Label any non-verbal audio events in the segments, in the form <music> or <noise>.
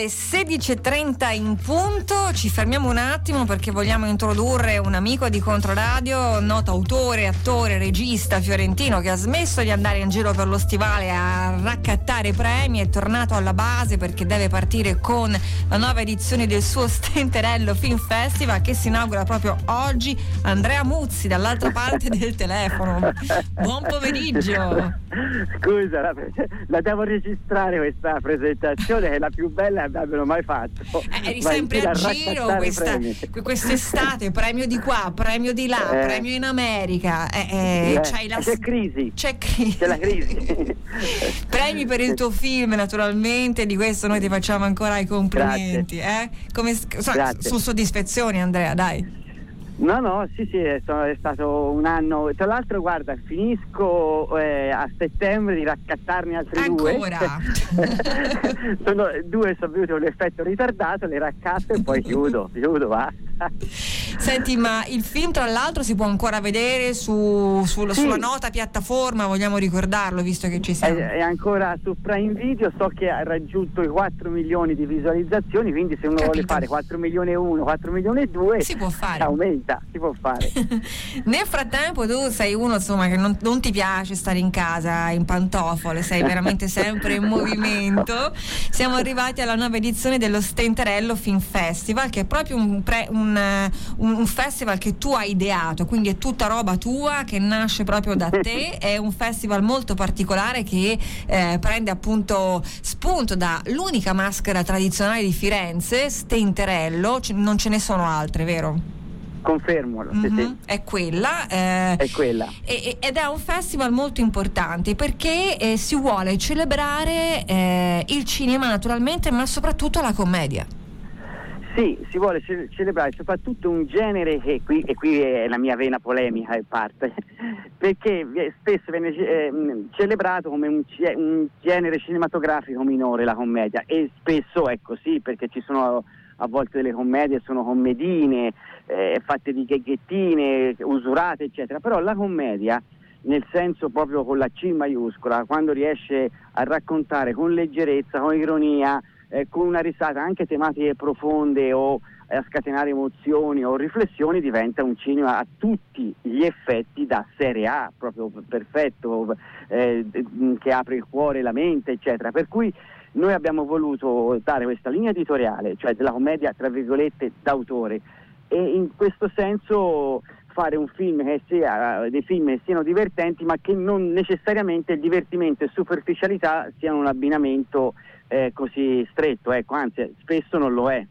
le 16.30 in punto, ci fermiamo un attimo perché vogliamo introdurre un amico di Controradio, noto autore, attore, regista fiorentino che ha smesso di andare in giro per lo stivale a raccattare premi, è tornato alla base perché deve partire con la nuova edizione del suo Stenterello Film Festival che si inaugura proprio oggi. Andrea Muzzi dall'altra parte del telefono. Buon pomeriggio. Scusa, la, la devo registrare questa presentazione è la più bella che abbiano mai fatto. Eh, eri sempre a giro questa, quest'estate, premio di qua, premio di là, eh, premio in America. Eh, eh la... C'è crisi. C'è crisi. C'è la crisi. <laughs> Premi per il tuo film, naturalmente, di questo noi ti facciamo ancora i complimenti. Eh? Come, so, su soddisfazioni, Andrea, dai. No, no, sì, sì, è, stato un anno. Tra l'altro, guarda, finisco eh, a settembre di raccattarne altri Ancora? due. <laughs> Sono due, sono venuti con l'effetto ritardato, le raccatto e poi <laughs> chiudo, chiudo, basta. Senti, ma il film tra l'altro si può ancora vedere su, su, sì. sulla nota piattaforma, vogliamo ricordarlo visto che ci siamo. È, è, ancora su Prime Video, so che ha raggiunto i 4 milioni di visualizzazioni, quindi se uno Capito. vuole fare 4 milioni e 1, 4 milioni e 2, si può fare. Aumenta, si può fare. <laughs> Nel frattempo tu sei uno insomma che non, non ti piace stare in casa in pantofole, sei veramente <laughs> sempre in movimento. Siamo arrivati alla nuova edizione dello Stenterello Film Festival, che è proprio un, pre, un un, un, festival che tu hai ideato, quindi è tutta roba tua che nasce proprio da te, <laughs> è un festival molto particolare che eh, prende appunto spunto dall'unica maschera tradizionale di Firenze, Stenterello, non ce ne sono altre, vero? Confermo, mm-hmm, sì, è quella. Eh, è quella. E, ed è un festival molto importante perché eh, si vuole celebrare eh, il cinema naturalmente, ma soprattutto la commedia. Sì, si vuole ce- celebrare soprattutto un genere che qui, e qui è la mia vena polemica e parte, <laughs> perché spesso viene eh, celebrato come un, un, genere cinematografico minore la commedia. E spesso è così perché ci sono a volte delle commedie sono commedine eh, fatte di gheghettine, usurate eccetera, però la commedia nel senso proprio con la C maiuscola, quando riesce a raccontare con leggerezza, con ironia, eh, con una risata anche tematiche profonde o eh, a scatenare emozioni o riflessioni diventa un cinema a tutti gli effetti da serie A, proprio perfetto, eh, che apre il cuore la mente, eccetera. Per cui noi abbiamo voluto dare questa linea editoriale, cioè della commedia tra virgolette d'autore e in questo senso fare un film che sia, dei film che siano divertenti ma che non necessariamente divertimento e superficialità siano un abbinamento eh, così stretto, ecco, anzi spesso non lo è.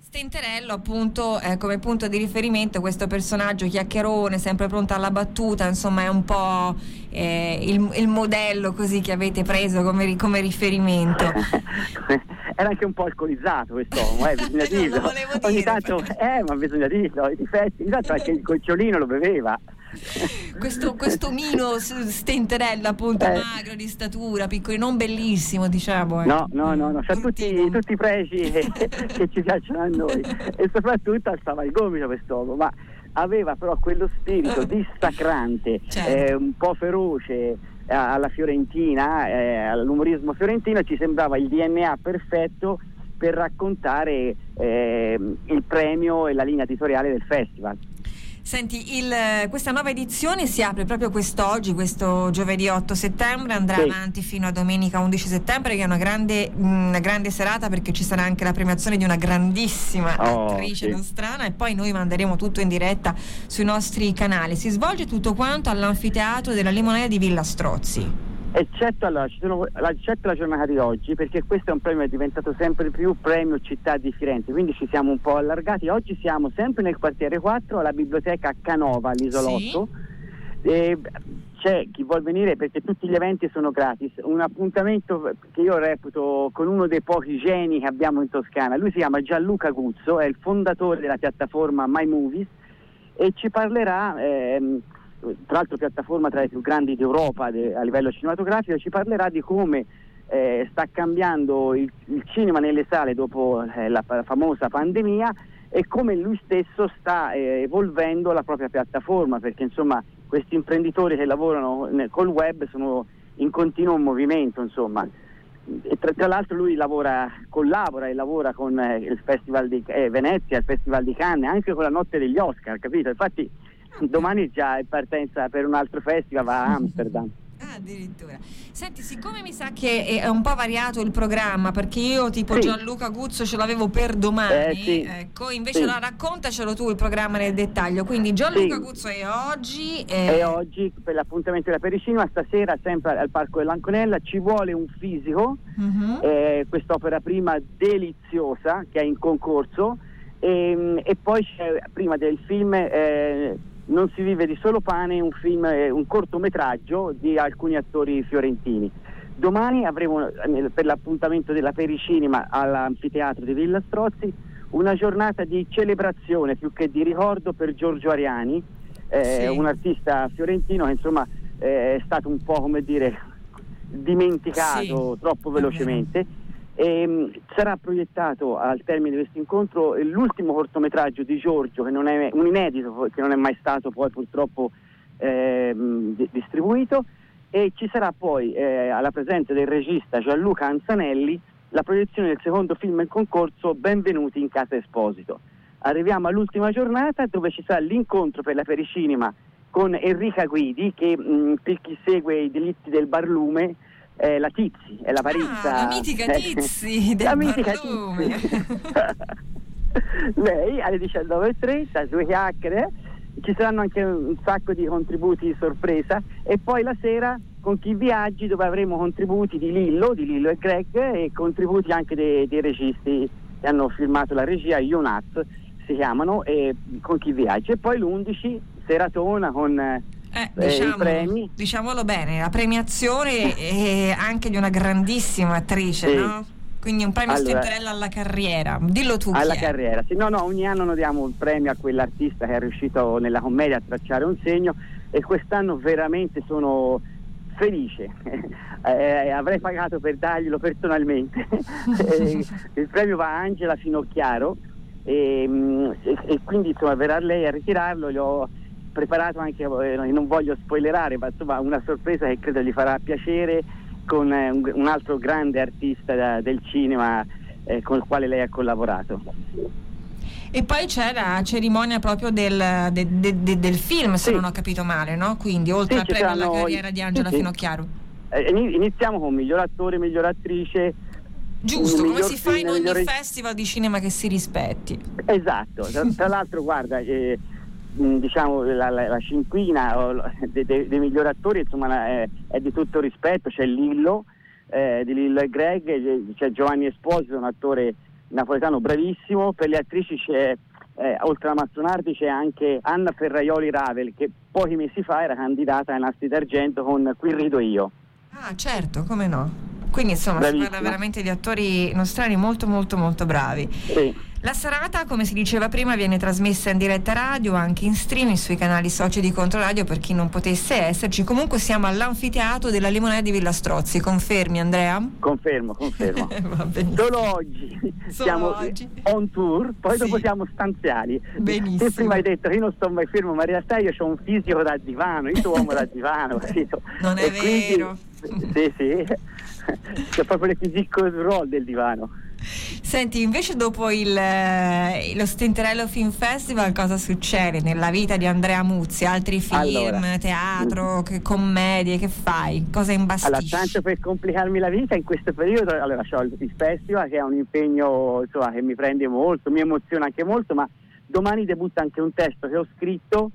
Stenterello appunto eh, come punto di riferimento questo personaggio chiacchierone sempre pronto alla battuta insomma è un po' eh, il, il, modello così che avete preso come, come riferimento. <laughs> Era anche un po' alcolizzato quest'uomo eh, bisogna <laughs> dirlo. ogni tanto eh ma bisogna dirlo i difetti ogni tanto anche il gocciolino lo beveva <laughs> questo, questo mino stenterella appunto eh. magro di statura, piccolo, non bellissimo diciamo. Eh. No, no, no, no, c'ha tutti, tutti, i pregi che, <laughs> che, ci piacciono a noi e soprattutto alzava il gomito quest'uomo, ma aveva però quello spirito <laughs> dissacrante, certo. eh, un po' feroce alla fiorentina, eh, all'umorismo fiorentino, ci sembrava il DNA perfetto per raccontare eh, il premio e la linea editoriale del festival. Senti, il, questa nuova edizione si apre proprio quest'oggi, questo giovedì 8 settembre, andrà sì. avanti fino a domenica 11 settembre, che è una grande, una grande, serata perché ci sarà anche la premiazione di una grandissima oh, attrice sì. nostrana e poi noi manderemo tutto in diretta sui nostri canali. Si svolge tutto quanto all'anfiteatro della Limonera di Villa Strozzi eccetto, allora, sono, eccetto, la giornata di oggi, perché questo è un premio che è diventato sempre più premio città di Firenze, quindi ci siamo un po' allargati. Oggi siamo sempre nel quartiere 4 alla biblioteca Canova all'Isolotto. Sì. c'è chi vuol venire perché tutti gli eventi sono gratis. Un appuntamento che io reputo con uno dei pochi geni che abbiamo in Toscana. Lui si chiama Gianluca Guzzo, è il fondatore della piattaforma My Movies e ci parlerà. Ehm, tra l'altro piattaforma tra le più grandi d'Europa de, a livello cinematografico, ci parlerà di come eh, sta cambiando il, il, cinema nelle sale dopo eh, la, famosa pandemia e come lui stesso sta eh, evolvendo la propria piattaforma, perché insomma questi imprenditori che lavorano nel, col web sono in continuo movimento, insomma. tra, tra, l'altro lui lavora, collabora e lavora con eh, il Festival di eh, Venezia, il Festival di Cannes, anche con la notte degli Oscar, capito? Infatti domani già è partenza per un altro festival, va a Amsterdam. Ah, <laughs> addirittura. Senti, siccome mi sa che è un po' variato il programma, perché io tipo sì. Gianluca Guzzo ce l'avevo per domani, eh, sì. ecco, invece sì. la raccontacelo tu il programma nel dettaglio. Quindi Gianluca Guzzo è oggi. È... è oggi per l'appuntamento della Pericinema, stasera sempre al Parco dell'Anconella ci vuole un fisico, uh-huh. eh, quest'opera prima deliziosa che è in concorso e, ehm, e poi c'è prima del film... Eh, non si vive di solo pane, un film, eh, un cortometraggio di alcuni attori fiorentini. Domani avremo eh, per l'appuntamento della Pericinema all'anfiteatro di Villa Strozzi una giornata di celebrazione più che di ricordo per Giorgio Ariani, eh, sì. un artista fiorentino che insomma eh, è stato un po' come dire dimenticato sì. troppo velocemente e, ehm, sarà proiettato al termine di questo incontro l'ultimo cortometraggio di Giorgio, che non è un inedito, che non è mai stato poi purtroppo eh, distribuito, e ci sarà poi eh, alla presenza del regista Gianluca Anzanelli la proiezione del secondo film in concorso Benvenuti in Casa Esposito. Arriviamo all'ultima giornata dove ci sarà l'incontro per la pericinema con Enrica Guidi che mh, per chi segue i delitti del barlume eh, la Tizi, è la Parizza. Ah, la mitica eh, Tizi <laughs> del la mitica Tizi. <laughs> Lei alle 19.30, due chiacchiere, ci saranno anche un sacco di contributi di sorpresa e poi la sera con chi viaggi dove avremo contributi di Lillo, di Lillo e Greg e contributi anche dei, dei registi che hanno filmato la regia, Ionaz si chiamano, e con chi viaggi. E poi l'11 seratona con eh, diciamo, premi. Diciamolo bene, la premiazione è anche di una grandissima attrice, sì. no? Quindi un premio allora, Stenterella alla carriera. Dillo tu. Alla carriera, sì, no, no, ogni anno noi diamo un premio a quell'artista che è riuscito nella commedia a tracciare un segno e quest'anno veramente sono felice. <laughs> eh, avrei pagato per darglielo personalmente. Eh, <laughs> il premio va a Angela Finocchiaro e, mm, e, e quindi insomma verrà lei a ritirarlo. Gli ho, preparato anche, eh, non voglio spoilerare, ma insomma una sorpresa che credo gli farà piacere con eh, un, altro grande artista da, del cinema eh, con il quale lei ha collaborato. E poi c'è la cerimonia proprio del, de, de, de, del film, se sì. non ho capito male, no? Quindi oltre sì, al premio alla carriera di Angela sì, Finocchiaro. Eh, iniziamo con miglior attore, miglior attrice. Giusto, come si fa in ogni migliore... festival di cinema che si rispetti. Esatto, tra, tra l'altro guarda, eh, diciamo, la, la, la cinquina dei, <laughs> dei, dei, migliori attori insomma, è, è, di tutto rispetto, c'è Lillo, eh, di Lillo e Greg, c'è Giovanni Esposito, un attore napoletano bravissimo, per le attrici c'è, eh, oltre a Mazzonardi c'è anche Anna Ferraioli Ravel che pochi mesi fa era candidata ai Nastri d'Argento con Qui rido io. Ah certo, come no? Quindi insomma Bravissima. si parla veramente di attori nostrani molto molto molto bravi. Sì. La serata, come si diceva prima, viene trasmessa in diretta radio, anche in streaming sui canali soci di Controradio per chi non potesse esserci. Comunque siamo all'anfiteatro della Limonè di Villa Strozzi. Confermi Andrea? Confermo, confermo. <laughs> Solo oggi Solo siamo oggi. on tour, poi sì. dopo siamo stanziali. Benissimo. Te prima hai detto che io non sto mai fermo, ma in realtà io ho un fisico da divano, io sono uomo da divano, <laughs> capito? Non è e vero. Quindi, sì, sì. C'è proprio le physique roll del divano. Senti, invece dopo il, eh, lo Stenterello Film Festival cosa succede nella vita di Andrea Muzzi? Altri film, allora, teatro, che commedie, che fai? Cosa imbastisci? Allora, tanto per complicarmi la vita in questo periodo, allora ho il festival che è un impegno insomma, che mi prende molto, mi emoziona anche molto, ma domani debutta anche un testo che ho scritto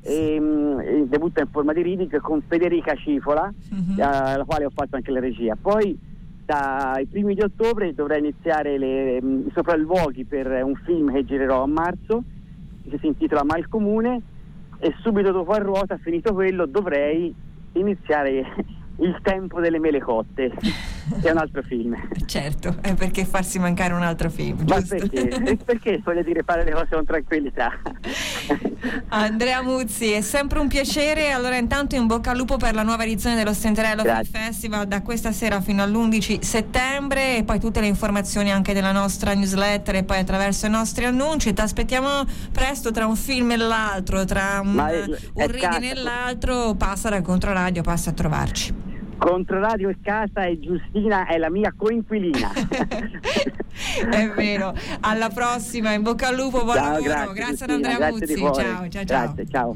e, um, debutta in forma di reading con Federica Cifola, uh-huh. alla quale ho fatto anche la regia. Poi dai primi di ottobre dovrei iniziare le, um, i sopralluoghi per un film che girerò a marzo, che si intitola Mal Comune, e subito dopo a ruota, finito quello, dovrei iniziare <laughs> il tempo delle mele cotte, è un altro film. <laughs> Certo, è perché farsi mancare un altro film. Ma perché? perché voglio dire fare le cose con tranquillità? <laughs> Andrea Muzzi, è sempre un piacere. Allora, intanto in bocca al lupo per la nuova edizione dello Stenterello Film Festival da questa sera fino all'11 settembre e poi tutte le informazioni anche della nostra newsletter e poi attraverso i nostri annunci. Ti aspettiamo presto tra un film e l'altro, tra un, un ridine e l'altro. Passa dal controradio, passa a trovarci. Controradio è casa e Giustina è la mia coinquilina. <laughs> è vero. Alla prossima, in bocca al lupo, buon ciao, lavoro. Grazie, grazie ad Andrea Muzzi. Ciao, ciao, ciao. Grazie, ciao.